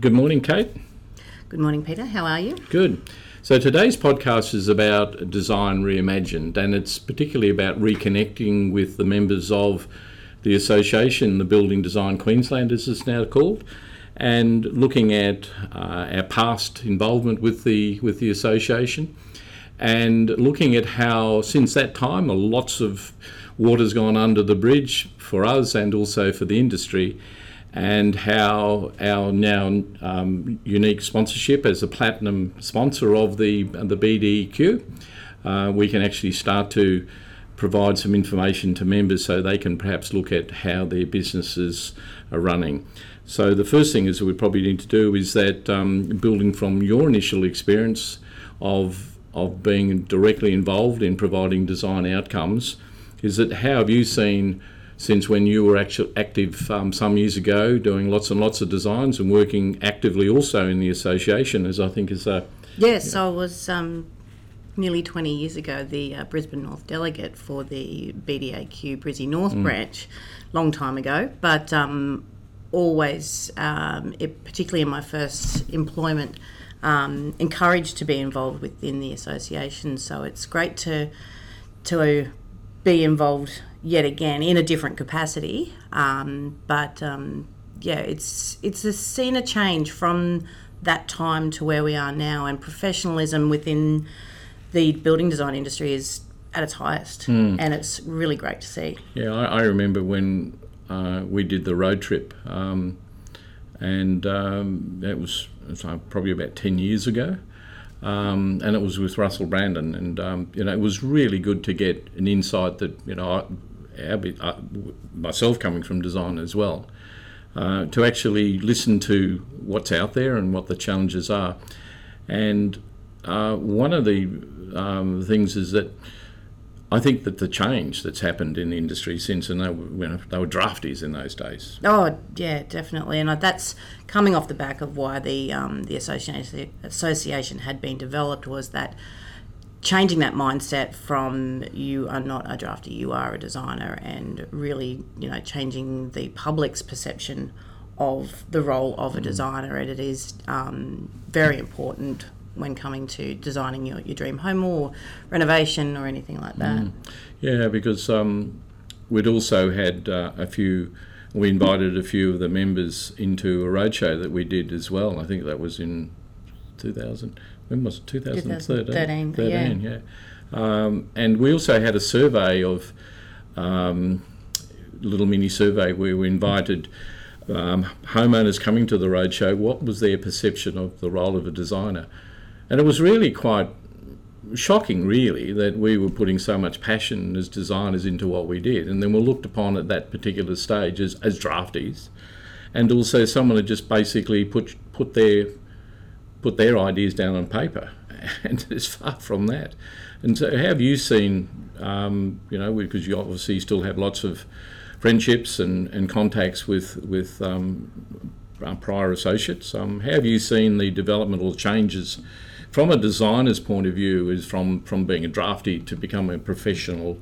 Good morning, Kate. Good morning, Peter. How are you? Good. So today's podcast is about Design Reimagined, and it's particularly about reconnecting with the members of the association, the Building Design Queensland, as it's now called, and looking at uh, our past involvement with the with the association, and looking at how since that time lots of water's gone under the bridge for us and also for the industry and how our now um, unique sponsorship as a platinum sponsor of the the BDEQ, uh, we can actually start to provide some information to members so they can perhaps look at how their businesses are running. So the first thing is that we probably need to do is that um, building from your initial experience of of being directly involved in providing design outcomes, is that how have you seen since when you were actually active um, some years ago, doing lots and lots of designs and working actively also in the association, as I think is a yes, yeah. I was um, nearly 20 years ago the uh, Brisbane North delegate for the BDAQ Brizzy North mm. branch, long time ago, but um, always, um, it, particularly in my first employment. Um, encouraged to be involved within the association, so it's great to to be involved yet again in a different capacity. Um, but um, yeah, it's it's a, seen a change from that time to where we are now, and professionalism within the building design industry is at its highest, mm. and it's really great to see. Yeah, I, I remember when uh, we did the road trip, um, and um, it was, was probably about ten years ago. Um, and it was with Russell Brandon, and um, you know it was really good to get an insight that you know uh, myself coming from design as well, uh, to actually listen to what's out there and what the challenges are. And uh, one of the um, things is that I think that the change that's happened in the industry since, and they were, you know, they were drafties in those days. Oh yeah, definitely, and that's coming off the back of why the um, the association association had been developed was that changing that mindset from you are not a drafter, you are a designer, and really, you know, changing the public's perception of the role of a mm. designer. And it is um, very important when coming to designing your, your dream home or renovation or anything like that. Mm. Yeah, because um, we'd also had uh, a few. We invited a few of the members into a roadshow that we did as well. I think that was in 2000 when was it? 2013 13, yeah, yeah. Um, and we also had a survey of um, little mini survey where we invited um, homeowners coming to the roadshow what was their perception of the role of a designer? And it was really quite shocking really that we were putting so much passion as designers into what we did. And then we looked upon at that particular stage as, as draftees. And also someone had just basically put put their put their ideas down on paper, and it's far from that. And so, how have you seen, um, you know, because you obviously still have lots of friendships and, and contacts with with um, prior associates. Um, how have you seen the developmental changes from a designer's point of view, is from from being a drafty to become a professional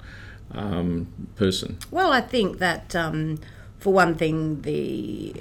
um, person? Well, I think that um, for one thing, the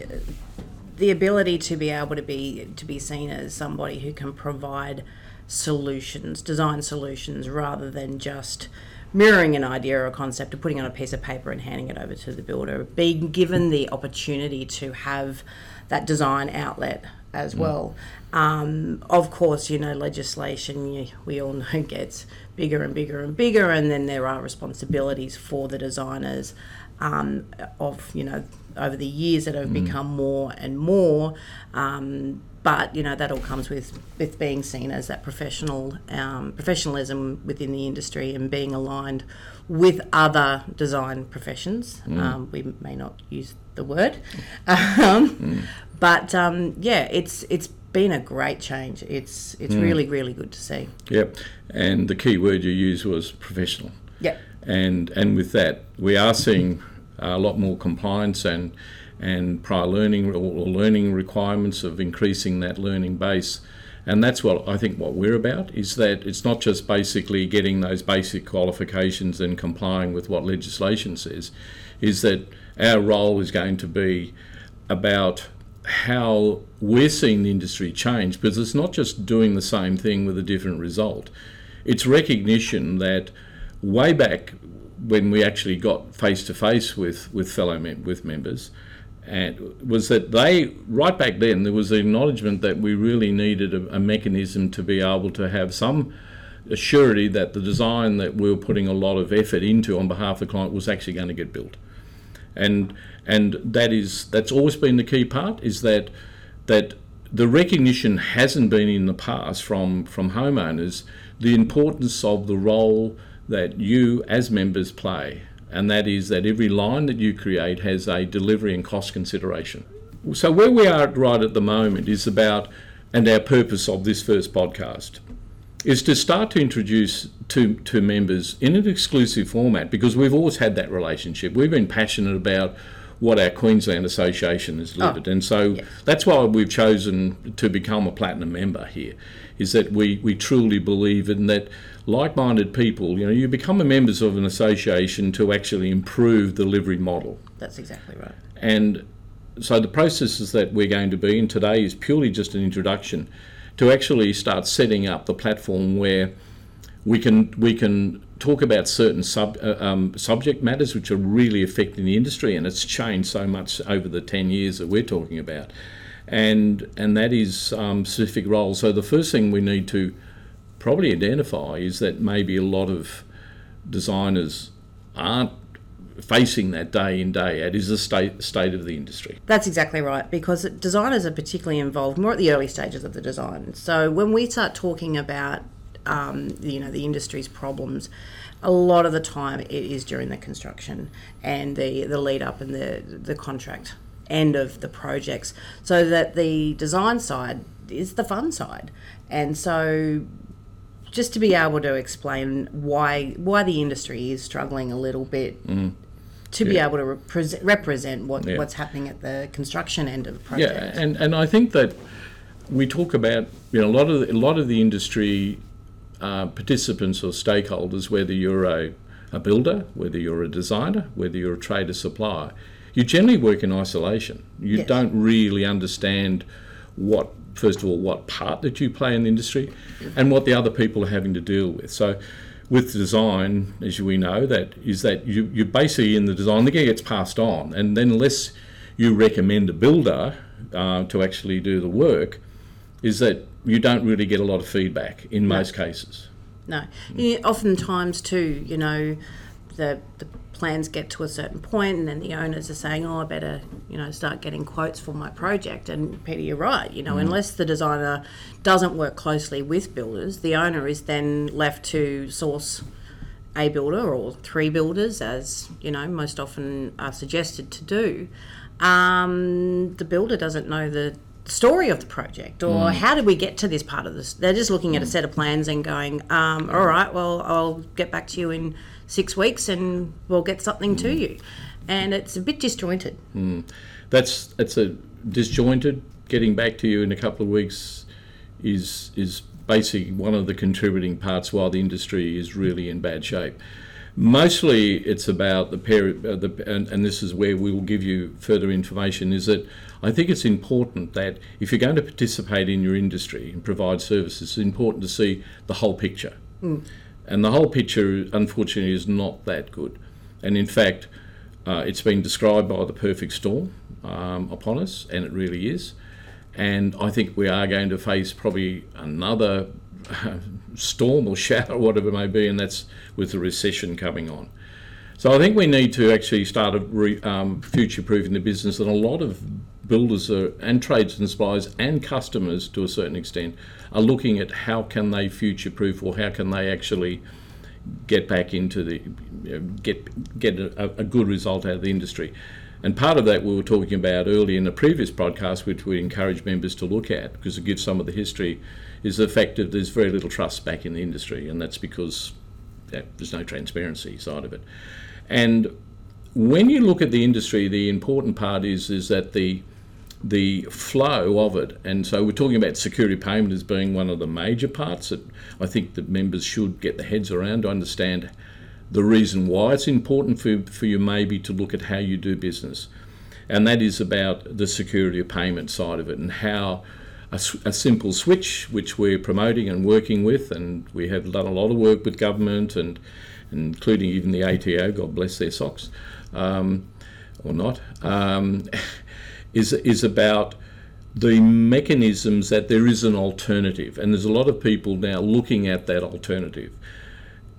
the ability to be able to be to be seen as somebody who can provide solutions, design solutions, rather than just mirroring an idea or a concept or putting on a piece of paper and handing it over to the builder. Being given the opportunity to have that design outlet as mm. well. Um, of course, you know, legislation, we all know, gets bigger and bigger and bigger, and then there are responsibilities for the designers um, of, you know, over the years that have mm. become more and more. Um, but you know that all comes with with being seen as that professional um, professionalism within the industry and being aligned with other design professions. Mm. Um, we may not use the word, um, mm. but um, yeah, it's it's been a great change. It's it's mm. really really good to see. Yep, and the key word you used was professional. Yep. And and with that, we are seeing a lot more compliance and and prior learning or learning requirements of increasing that learning base. And that's what I think what we're about is that it's not just basically getting those basic qualifications and complying with what legislation says, is that our role is going to be about how we're seeing the industry change because it's not just doing the same thing with a different result. It's recognition that way back when we actually got face to face with with fellow mem- with members, and was that they right back then there was the acknowledgement that we really needed a, a mechanism to be able to have some surety that the design that we were putting a lot of effort into on behalf of the client was actually going to get built. And and that is that's always been the key part is that that the recognition hasn't been in the past from from homeowners the importance of the role that you as members play and that is that every line that you create has a delivery and cost consideration so where we are right at the moment is about and our purpose of this first podcast is to start to introduce to, to members in an exclusive format because we've always had that relationship. We've been passionate about what our Queensland Association has ah, delivered. Oh, and so yes. that's why we've chosen to become a platinum member here, is that we, we truly believe in that like-minded people, you know, you become a members of an association to actually improve the livery model. That's exactly right. And so the processes that we're going to be in today is purely just an introduction to actually start setting up the platform where we can we can talk about certain sub, uh, um, subject matters which are really affecting the industry, and it's changed so much over the ten years that we're talking about, and and that is um, specific roles. So the first thing we need to probably identify is that maybe a lot of designers aren't facing that day in day out is the state state of the industry. That's exactly right because designers are particularly involved more at the early stages of the design. So when we start talking about um, you know the industry's problems, a lot of the time it is during the construction and the the lead up and the the contract end of the projects, so that the design side is the fun side, and so just to be able to explain why why the industry is struggling a little bit to be able to represent, represent what, Yeah. what's happening at the construction end of the project. Yeah, and, and I think that we talk about you know a lot of the, a lot of the industry uh, participants or stakeholders, whether you're a, a builder, whether you're a designer, whether you're a trader supplier, you generally work in isolation. You Yes. don't really understand what first of all what part that you play in the industry, and what the other people are having to deal with. So. With design, as we know, that is that you, you're basically in the design, the gear gets passed on, and then unless you recommend a builder uh, to actually do the work, is that you don't really get a lot of feedback in most cases. No, Yeah, oftentimes too, you know, the the plans get to a certain point, and then the owners are saying, "Oh, I better, you know, start getting quotes for my project." And Peter, you're right. You know, Mm. unless the designer doesn't work closely with builders, the owner is then left to source a builder or three builders, as you know, most often are suggested to do. Um, the builder doesn't know the story of the project or how did we get to this part of this. They're just looking at a set of plans and going, um, "All right, well, I'll get back to you in six weeks and we'll get something to mm. you." And it's a bit disjointed. Mm. That's that's a disjointed. Getting back to you in a couple of weeks is is basically one of the contributing parts while the industry is really in bad shape. Mostly, it's about the period, uh, the, and, and this is where we will give you further information. Is that I think it's important that if you're going to participate in your industry and provide services, it's important to see the whole picture. Mm. And the whole picture, unfortunately, is not that good. And in fact, uh, it's been described by the perfect storm um, upon us, and it really is. And I think we are going to face probably another storm or shower, whatever it may be, and that's with the recession coming on. So I think we need to actually start re, um, future-proofing the business, and a lot of builders are, and trades and suppliers and customers, to a certain extent, are looking at how can they future-proof or how can they actually get back into the get get a, a good result out of the industry. And part of that we were talking about earlier in the previous broadcast, which we encourage members to look at because it gives some of the history, is the fact that there's very little trust back in the industry, and that's because yeah, there's no transparency side of it. And when you look at the industry, the important part is is that the the flow of it, and so we're talking about security payment as being one of the major parts that I think that members should get their heads around to understand the reason why it's important for, for you maybe to look at how you do business. and that is about the security of payment side of it and how a, a simple switch, which we're promoting and working with, and we have done a lot of work with government and including even the ATO, God bless their socks, um, or not, um, is is about the mechanisms that there is an alternative, and there's a lot of people now looking at that alternative,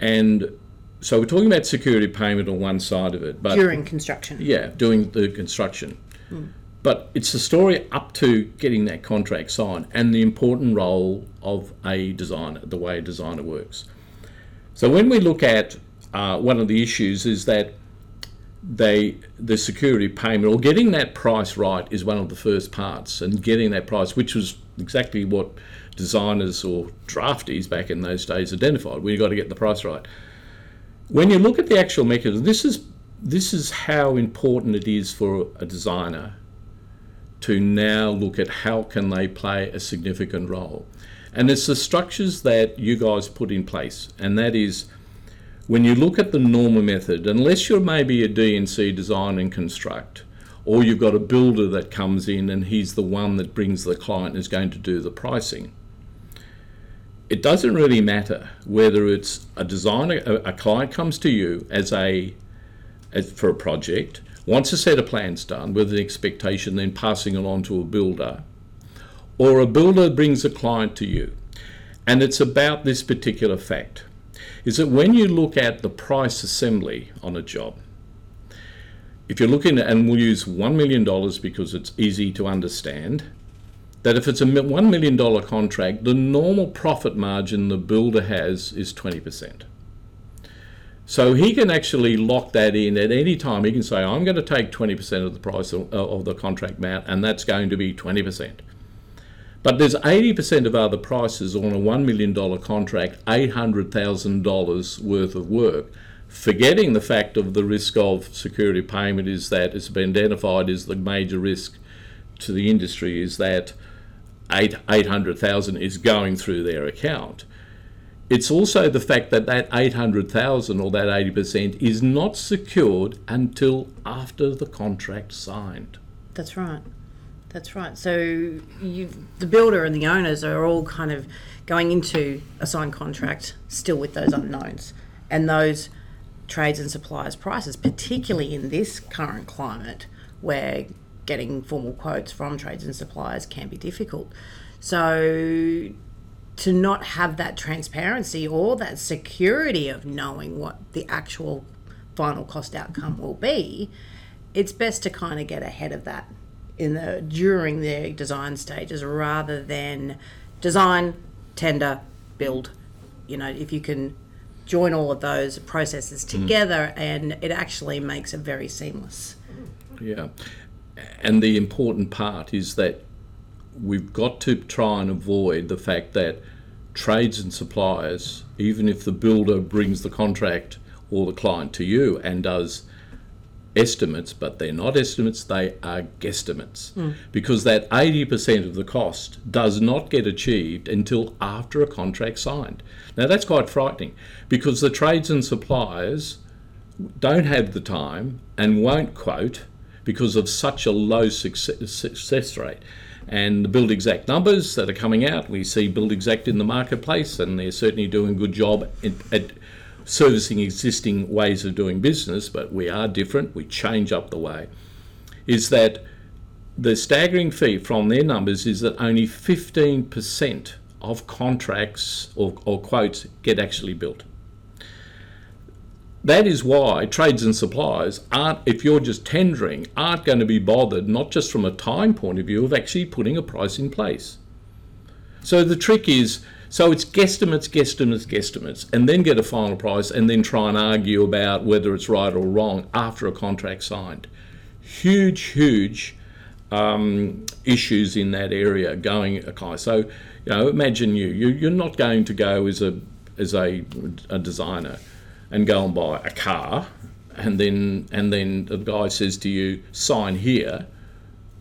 and so we're talking about security payment on one side of it, but during construction. yeah, doing the construction. But it's the story up to getting that contract signed and the important role of a designer, the way a designer works. So when we look at uh, one of the issues is that they the security payment or getting that price right is one of the first parts and getting that price which was exactly what designers or draftees back in those days identified. We've got to get the price right. When you look at the actual mechanism this is this is how important it is for a designer to now look at how can they play a significant role. And it's the structures that you guys put in place and that is when you look at the normal method, unless you're maybe a D&C design and construct, or you've got a builder that comes in and he's the one that brings the client and is going to do the pricing, it doesn't really matter whether it's a designer, a, a client comes to you as a as for a project, wants a set of plans done with an expectation, then passing it on to a builder, or a builder brings a client to you, and it's about this particular fact is that when you look at the price assembly on a job, if you're looking and we'll use $1 million because it's easy to understand, that if it's a $1 million contract, the normal profit margin the builder has is 20%. So he can actually lock that in at any time. He can say, I'm going to take 20% of the price of, of the contract amount, and that's going to be 20%. But there's 80% of other prices on a $1 million contract, $800,000 worth of work, forgetting the fact of the risk of security payment is that it's been identified as the major risk to the industry is that eight, 800,000 is going through their account. It's also the fact that that 800,000 or that 80% is not secured until after the contract signed. That's right. That's right. So you, the builder and the owners are all kind of going into a signed contract still with those unknowns and those trades and suppliers prices, particularly in this current climate where getting formal quotes from trades and suppliers can be difficult. So to not have that transparency or that security of knowing what the actual final cost outcome will be, it's best to kind of get ahead of that in the during the design stages rather than design, tender, build. You know, if you can join all of those processes mm. together and it actually makes it very seamless. Yeah. And the important part is that we've got to try and avoid the fact that trades and suppliers, even if the builder brings the contract or the client to you and does estimates, but they're not estimates, they are guesstimates. Because that 80% of the cost does not get achieved until after a contract signed. Now that's quite frightening because the trades and suppliers don't have the time and won't quote because of such a low success, success rate. And the Buildxact numbers that are coming out, we see Buildxact in the marketplace, and they're certainly doing a good job at, at servicing existing ways of doing business, but we are different, we change up the way. Is that the staggering feat from their numbers is that only 15% of contracts or, or quotes get actually built. That is why trades and suppliers aren't, if you're just tendering, aren't going to be bothered, not just from a time point of view, of actually putting a price in place. So the trick is, so it's guesstimates, guesstimates, guesstimates, and then get a final price and then try and argue about whether it's right or wrong after a contract signed. Huge, huge um, issues in that area going. Okay, so you know, imagine you, you you're not going to go as a as a, a designer and go and buy a car, and then and then the guy says to you, sign here,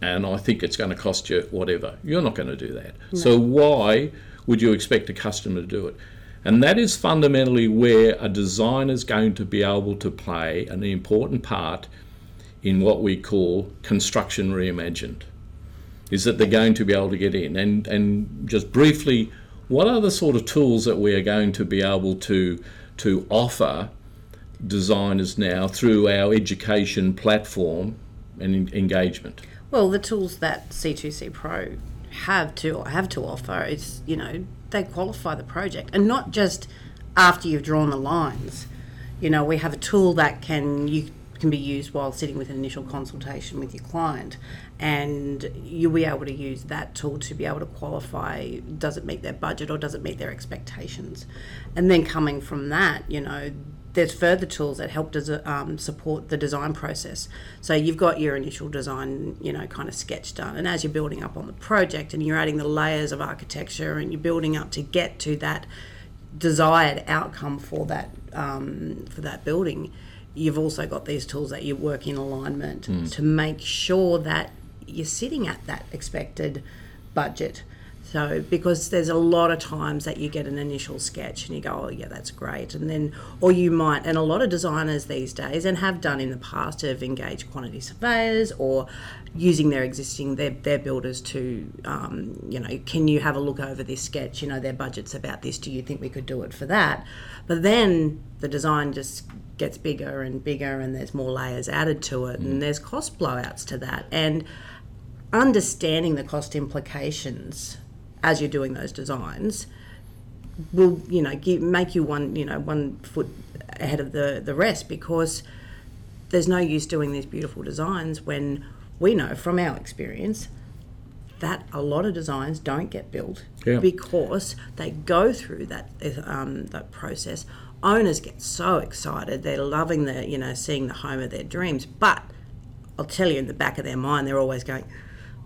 and I think it's going to cost you whatever. You're not going to do that. So why would you expect a customer to do it? And that is fundamentally where a designer is going to be able to play an important part in what we call construction reimagined. Is that they're going to be able to get in and and just briefly, what are the sort of tools that we are going to be able to to offer designers now through our education platform and engagement? Well, the tools that C2C Pro have to or have to offer is, you know, they qualify the project. And not just after you've drawn the lines. You know, we have a tool that can you can be used while sitting with an initial consultation with your client. And you'll be able to use that tool to be able to qualify does it meet their budget or does it meet their expectations? And then coming from that you know there's further tools that help des- um, support the design process. So you've got your initial design, you know, kind of sketch done, and as you're building up on the project and you're adding the layers of architecture and you're building up to get to that desired outcome for that um, for that building, you've also got these tools that you work in alignment to make sure that you're sitting at that expected budget. So, because there's a lot of times that you get an initial sketch and you go, oh, yeah, that's great. And then, or you might, and a lot of designers these days, and have done in the past, have engaged quantity surveyors or using their existing, their, their builders to, um, you know, can you have a look over this sketch? You know, their budget's about this. Do you think we could do it for that? But then the design just gets bigger and bigger and there's more layers added to it and there's cost blowouts to that. And understanding the cost implications as you're doing those designs will you know give, make you one you know one foot ahead of the the rest because there's no use doing these beautiful designs when we know from our experience that a lot of designs don't get built Yeah. because they go through that um, that process. Owners get so excited; they're loving the you know seeing the home of their dreams. But I'll tell you, in the back of their mind, they're always going,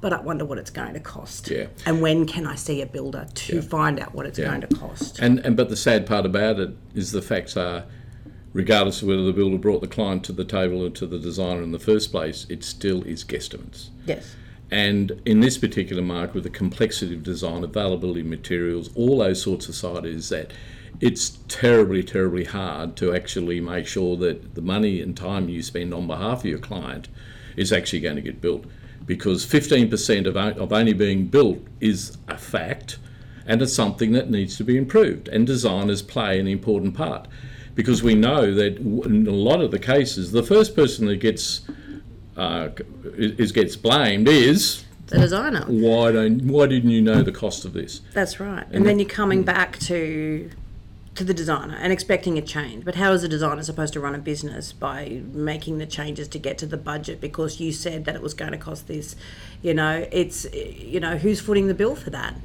"But I wonder what it's going to cost." Yeah. And when can I see a builder to find out what it's Yeah. going to cost? And and but the sad part about it is the facts are, regardless of whether the builder brought the client to the table or to the designer in the first place, it still is guesstimates. yes. And in this particular market, with the complexity of design, availability of materials, all those sorts of side is that it's terribly, terribly hard to actually make sure that the money and time you spend on behalf of your client is actually going to get built. Because 15% of, of only being built is a fact and it's something that needs to be improved. And designers play an important part because we know that in a lot of the cases, the first person that gets uh, is, is gets blamed is The designer. why don't why didn't you know the cost of this? That's right. And, then you're coming back to to the designer and expecting a change. But how is a designer supposed to run a business by making the changes to get to the budget because you said that it was going to cost this? You know, it's you know, who's footing the bill for that?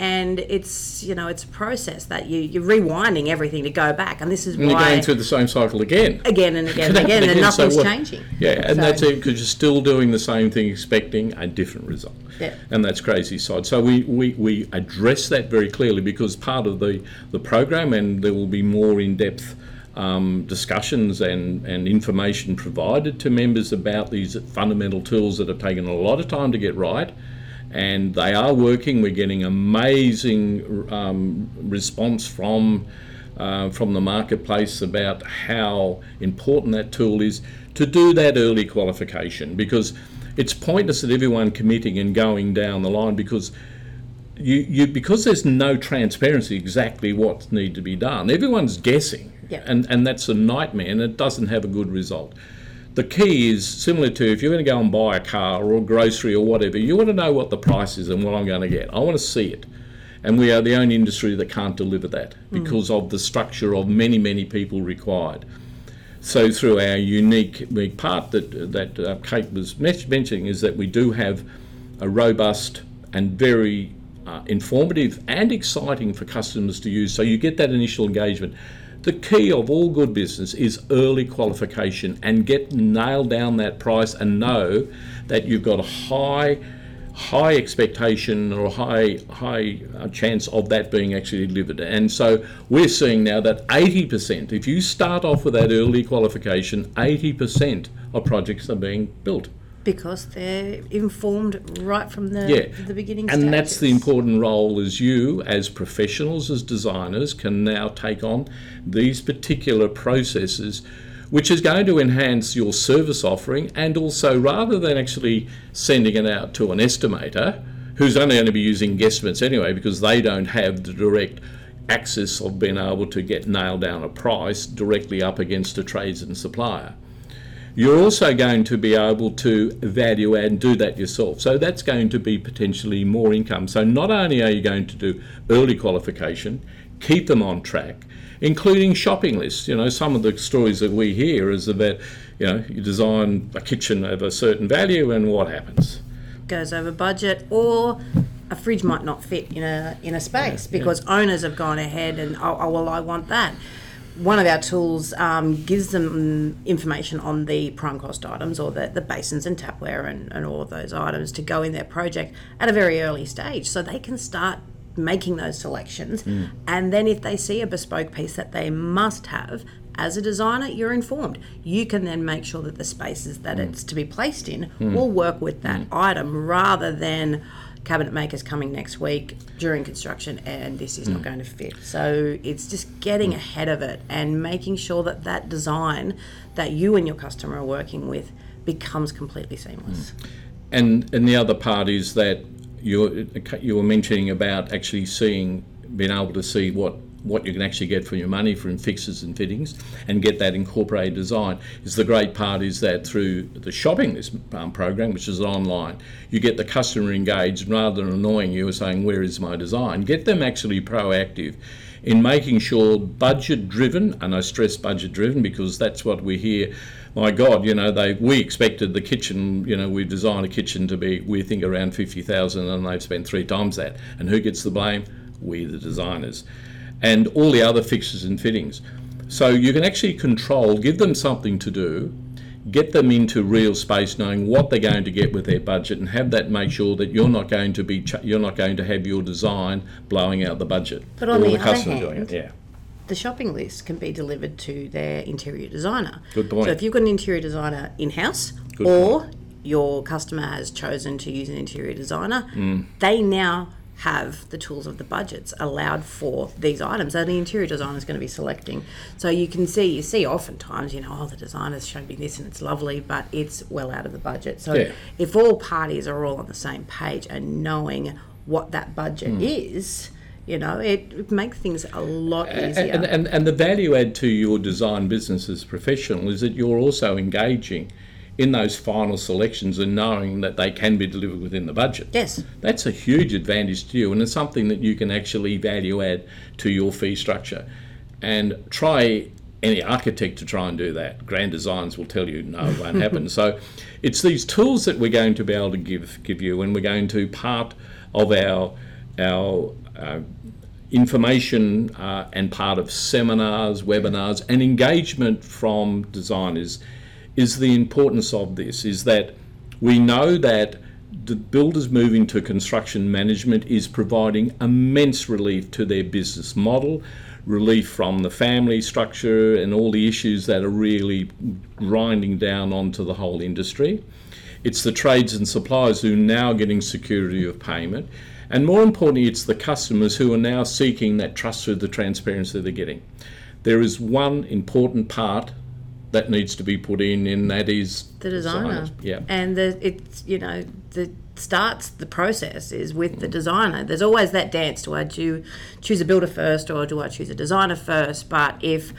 And it's you know, it's a process that you you're rewinding everything to go back. And this is And you're going through the same cycle again. again and again and again, and so nothing's what- changing. Yeah, and So- that's it because you're still doing the same thing, expecting a different result. Yeah. And that's crazy side. So we, we, we address that very clearly because part of the, the program, and there will be more in depth um, discussions and, and information provided to members about these fundamental tools that have taken a lot of time to get right. And they are working. We're getting amazing um, response from uh, from the marketplace about how important that tool is to do that early qualification because it's pointless that everyone committing and going down the line because you, you because there's no transparency exactly what need to be done everyone's guessing Yeah. and and that's a nightmare and it doesn't have a good result the key is similar to if you're going to go and buy a car or a grocery or whatever you want to know what the price is and what i'm going to get i want to see it and we are the only industry that can't deliver that because of the structure of many many people required so through our unique, unique part that that uh, Kate was mentioning is that we do have a robust and very uh, informative and exciting for customers to use. So you get that initial engagement. The key of all good business is early qualification and get nailed down that price and know that you've got a high high expectation or high high uh, chance of that being actually delivered. And so we're seeing now that 80%, if you start off with that early qualification, 80% of projects are being built. Because they're informed right from the Yeah. the beginning And that's the important role as you, as professionals, as designers, can now take on these particular processes which is going to enhance your service offering. And also, rather than actually sending it out to an estimator, who's only going to be using guesstimates anyway because they don't have the direct access of being able to get nailed down a price directly up against a trades and supplier. You're also going to be able to value add and do that yourself. So that's going to be potentially more income. So not only are you going to do early qualification, keep them on track, including shopping lists. You know, some of the stories that we hear is about, you know, you design a kitchen of a certain value and what happens? Goes over budget or a fridge might not fit in a in a space Yeah, yeah. because owners have gone ahead and oh, oh well I want that. One of our tools um, gives them information on the prime cost items or the, the basins and tapware and, and all of those items to go in their project at a very early stage. So they can start making those selections. Hmm. And then if they see a bespoke piece that they must have, as a designer, you're informed. You can then make sure that the spaces that hmm. it's to be placed in hmm. will work with that item rather than cabinet makers coming next week during construction and this is not mm. going to fit. So it's just getting mm. ahead of it and making sure that that design that you and your customer are working with becomes completely seamless. Mm. And and the other part is that you you were mentioning about actually seeing being able to see what what you can actually get for your money from fixes and fittings and get that incorporated design is the great part is that through the shopping this um, program which is online you get the customer engaged rather than annoying you saying where is my design get them actually proactive in making sure budget driven and I stress budget driven because that's what we hear my God, you know, they we expected the kitchen, you know, we designed a kitchen to be, we think around fifty thousand, and they've spent three times that. And who gets the blame? We, the designers, and all the other fixtures and fittings. So you can actually control, give them something to do, get them into real space, knowing what they're going to get with their budget, and have that make sure that you're not going to be, ch- you're not going to have your design blowing out the budget. But on Or the other customer doing hand, it. yeah. the shopping list can be delivered to their interior designer. Good point. So if you've got an interior designer in house or your customer has chosen to use an interior designer, Mm. they now have the tools of the budgets allowed for these items that the interior designer is going to be selecting. So you can see, you see oftentimes, you know, oh, the designer's shown me this and it's lovely, but it's well out of the budget. So Yeah. if all parties are all on the same page and knowing what that budget Mm. is, you know, it, makes things a lot easier. And, and, and the value add to your design business as a professional is that you're also engaging in those final selections and knowing that they can be delivered within the budget. yes. That's a huge advantage to you, and it's something that you can actually value add to your fee structure. And try any architect to try and do that. Grand Designs will tell you no, it won't happen. So it's these tools that we're going to be able to give give you, and we're going to part of our our uh, information uh, and part of seminars, webinars, and engagement from designers is the importance of this. Is that we know that the builders moving to construction management is providing immense relief to their business model, relief from the family structure and all the issues that are really grinding down onto the whole industry. It's the trades and suppliers who are now getting security of payment. And more importantly, it's the customers who are now seeking that trust through the transparency they're getting. There is one important part that needs to be put in, and that is the designer. designers. Yeah. And the, it's you know the starts the process is with the designer. There's always that dance: do I do choose a builder first, or do I choose a designer first? But if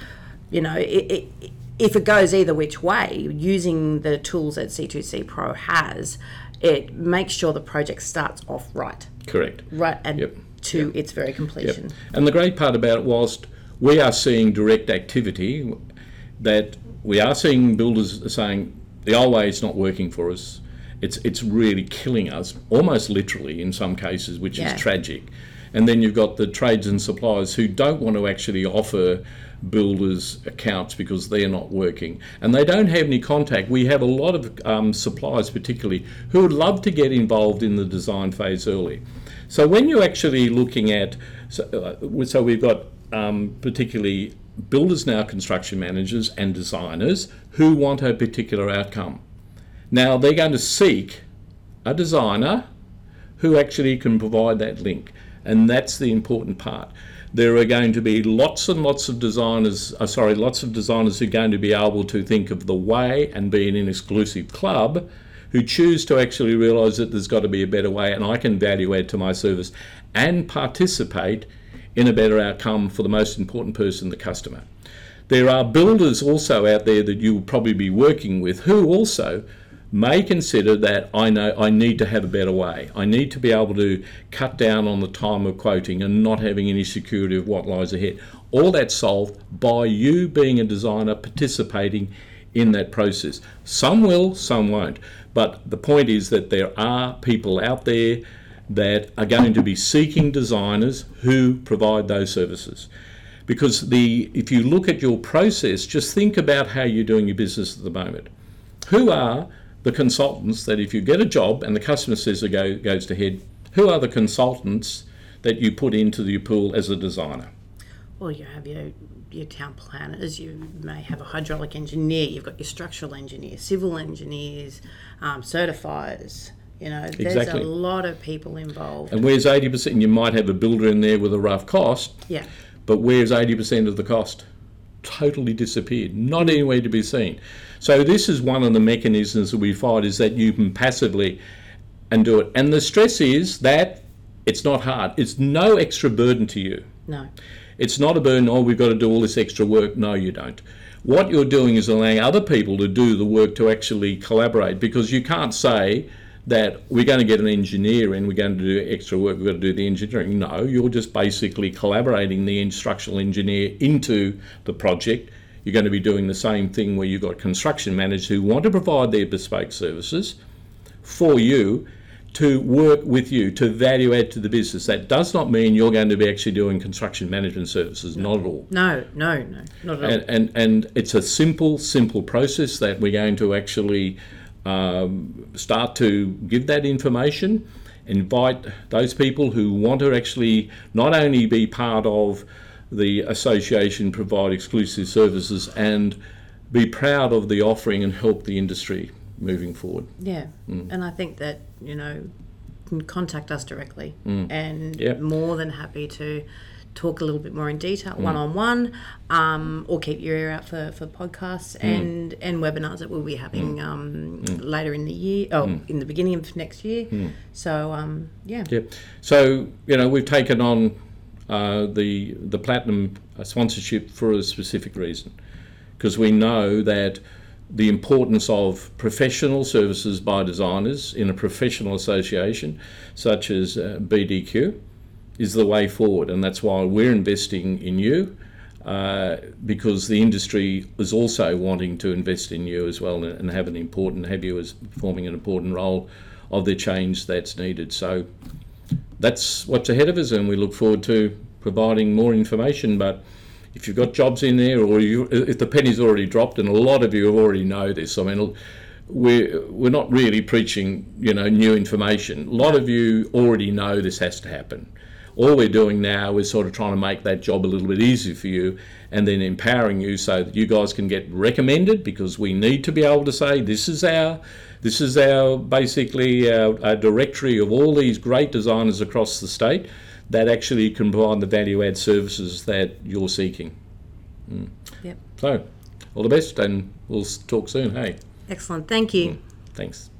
you know it, it, if it goes either which way, using the tools that C2C Pro has, it makes sure the project starts off right, Correct. right, and Yep. to its very completion. And the great part about it, whilst we are seeing direct activity, that we are seeing builders saying the old way is not working for us. It's it's really killing us, almost literally in some cases, which Yeah. is tragic. And then you've got the trades and suppliers who don't want to actually offer builders accounts because they're not working and they don't have any contact. We have a lot of um, suppliers, particularly, who would love to get involved in the design phase early. So when you're actually looking at, so, uh, so we've got um, particularly builders now, construction managers and designers who want a particular outcome. Now they're going to seek a designer who actually can provide that link, and that's the important part. there are going to be lots and lots of designers, uh, sorry, lots of designers who are going to be able to think of the way and be in an exclusive club who choose to actually realise that there's got to be a better way and I can value add to my service and participate in a better outcome for the most important person, the customer. There are builders also out there that you will probably be working with who also may consider that I know I need to have a better way. I need to be able to cut down on the time of quoting and not having any security of what lies ahead. All that's solved by you being a designer participating in that process. Some will, some won't. But the point is that there are people out there that are going to be seeking designers who provide those services. Because the if you look at your process, just think about how you're doing your business at the moment. Who are the consultants that if you get a job and the customer says it go, goes to head, who are the consultants that you put into your pool as a designer? Well, you have your your town planners. You may have a hydraulic engineer. You've got your structural engineer, civil engineers, um, certifiers. You know, there's Exactly. a lot of people involved. And where's 80%? You might have a builder in there with a rough cost, Yeah, but where's 80% of the cost? Totally disappeared, not anywhere to be seen. So this is one of the mechanisms that we find is that you can passively and do it. And the stress is that it's not hard. It's no extra burden to you. no, It's not a burden, oh, we've got to do all this extra work. No, you don't. What you're doing is allowing other people to do the work to actually collaborate because you can't say that we're going to get an engineer and we're going to do extra work, we've got to do the engineering. No, you're just basically collaborating the instructional engineer into the project. You're going to be doing the same thing where you've got construction managers who want to provide their bespoke services for you to work with you to value add to the business. That does not mean you're going to be actually doing construction management services, not at all. no, no, no, not at all. And, and, and it's a simple, simple process that we're going to actually um, start to give that information, invite those people who want to actually not only be part of the association, provide exclusive services, and be proud of the offering and help the industry moving forward. Yeah, and I think that you know, can contact us directly, and Yep. more than happy to talk a little bit more in detail, one on one, um, or keep your ear out for, for podcasts and and webinars that we'll be having um, later in the year, oh, in the beginning of next year. So um, yeah, Yeah. So you know we've taken on uh, the the platinum sponsorship for a specific reason, because we know that the importance of professional services by designers in a professional association such as uh, BDQ is the way forward, and that's why we're investing in you. Uh, because the industry is also wanting to invest in you as well and, have an important have you as performing an important role of the change that's needed. So that's what's ahead of us, and we look forward to providing more information. But if you've got jobs in there, or you, if the penny's already dropped, and a lot of you have already know this, I mean, we're we're not really preaching, you know, new information. A lot of you already know this has to happen. All we're doing now is sort of trying to make that job a little bit easier for you, and then empowering you so that you guys can get recommended because we need to be able to say this is our this is our basically our, our directory of all these great designers across the state that actually can provide the value add services that you're seeking. Mm. yep, So, all the best, and we'll talk soon. Hey, excellent. Thank you. Mm. thanks.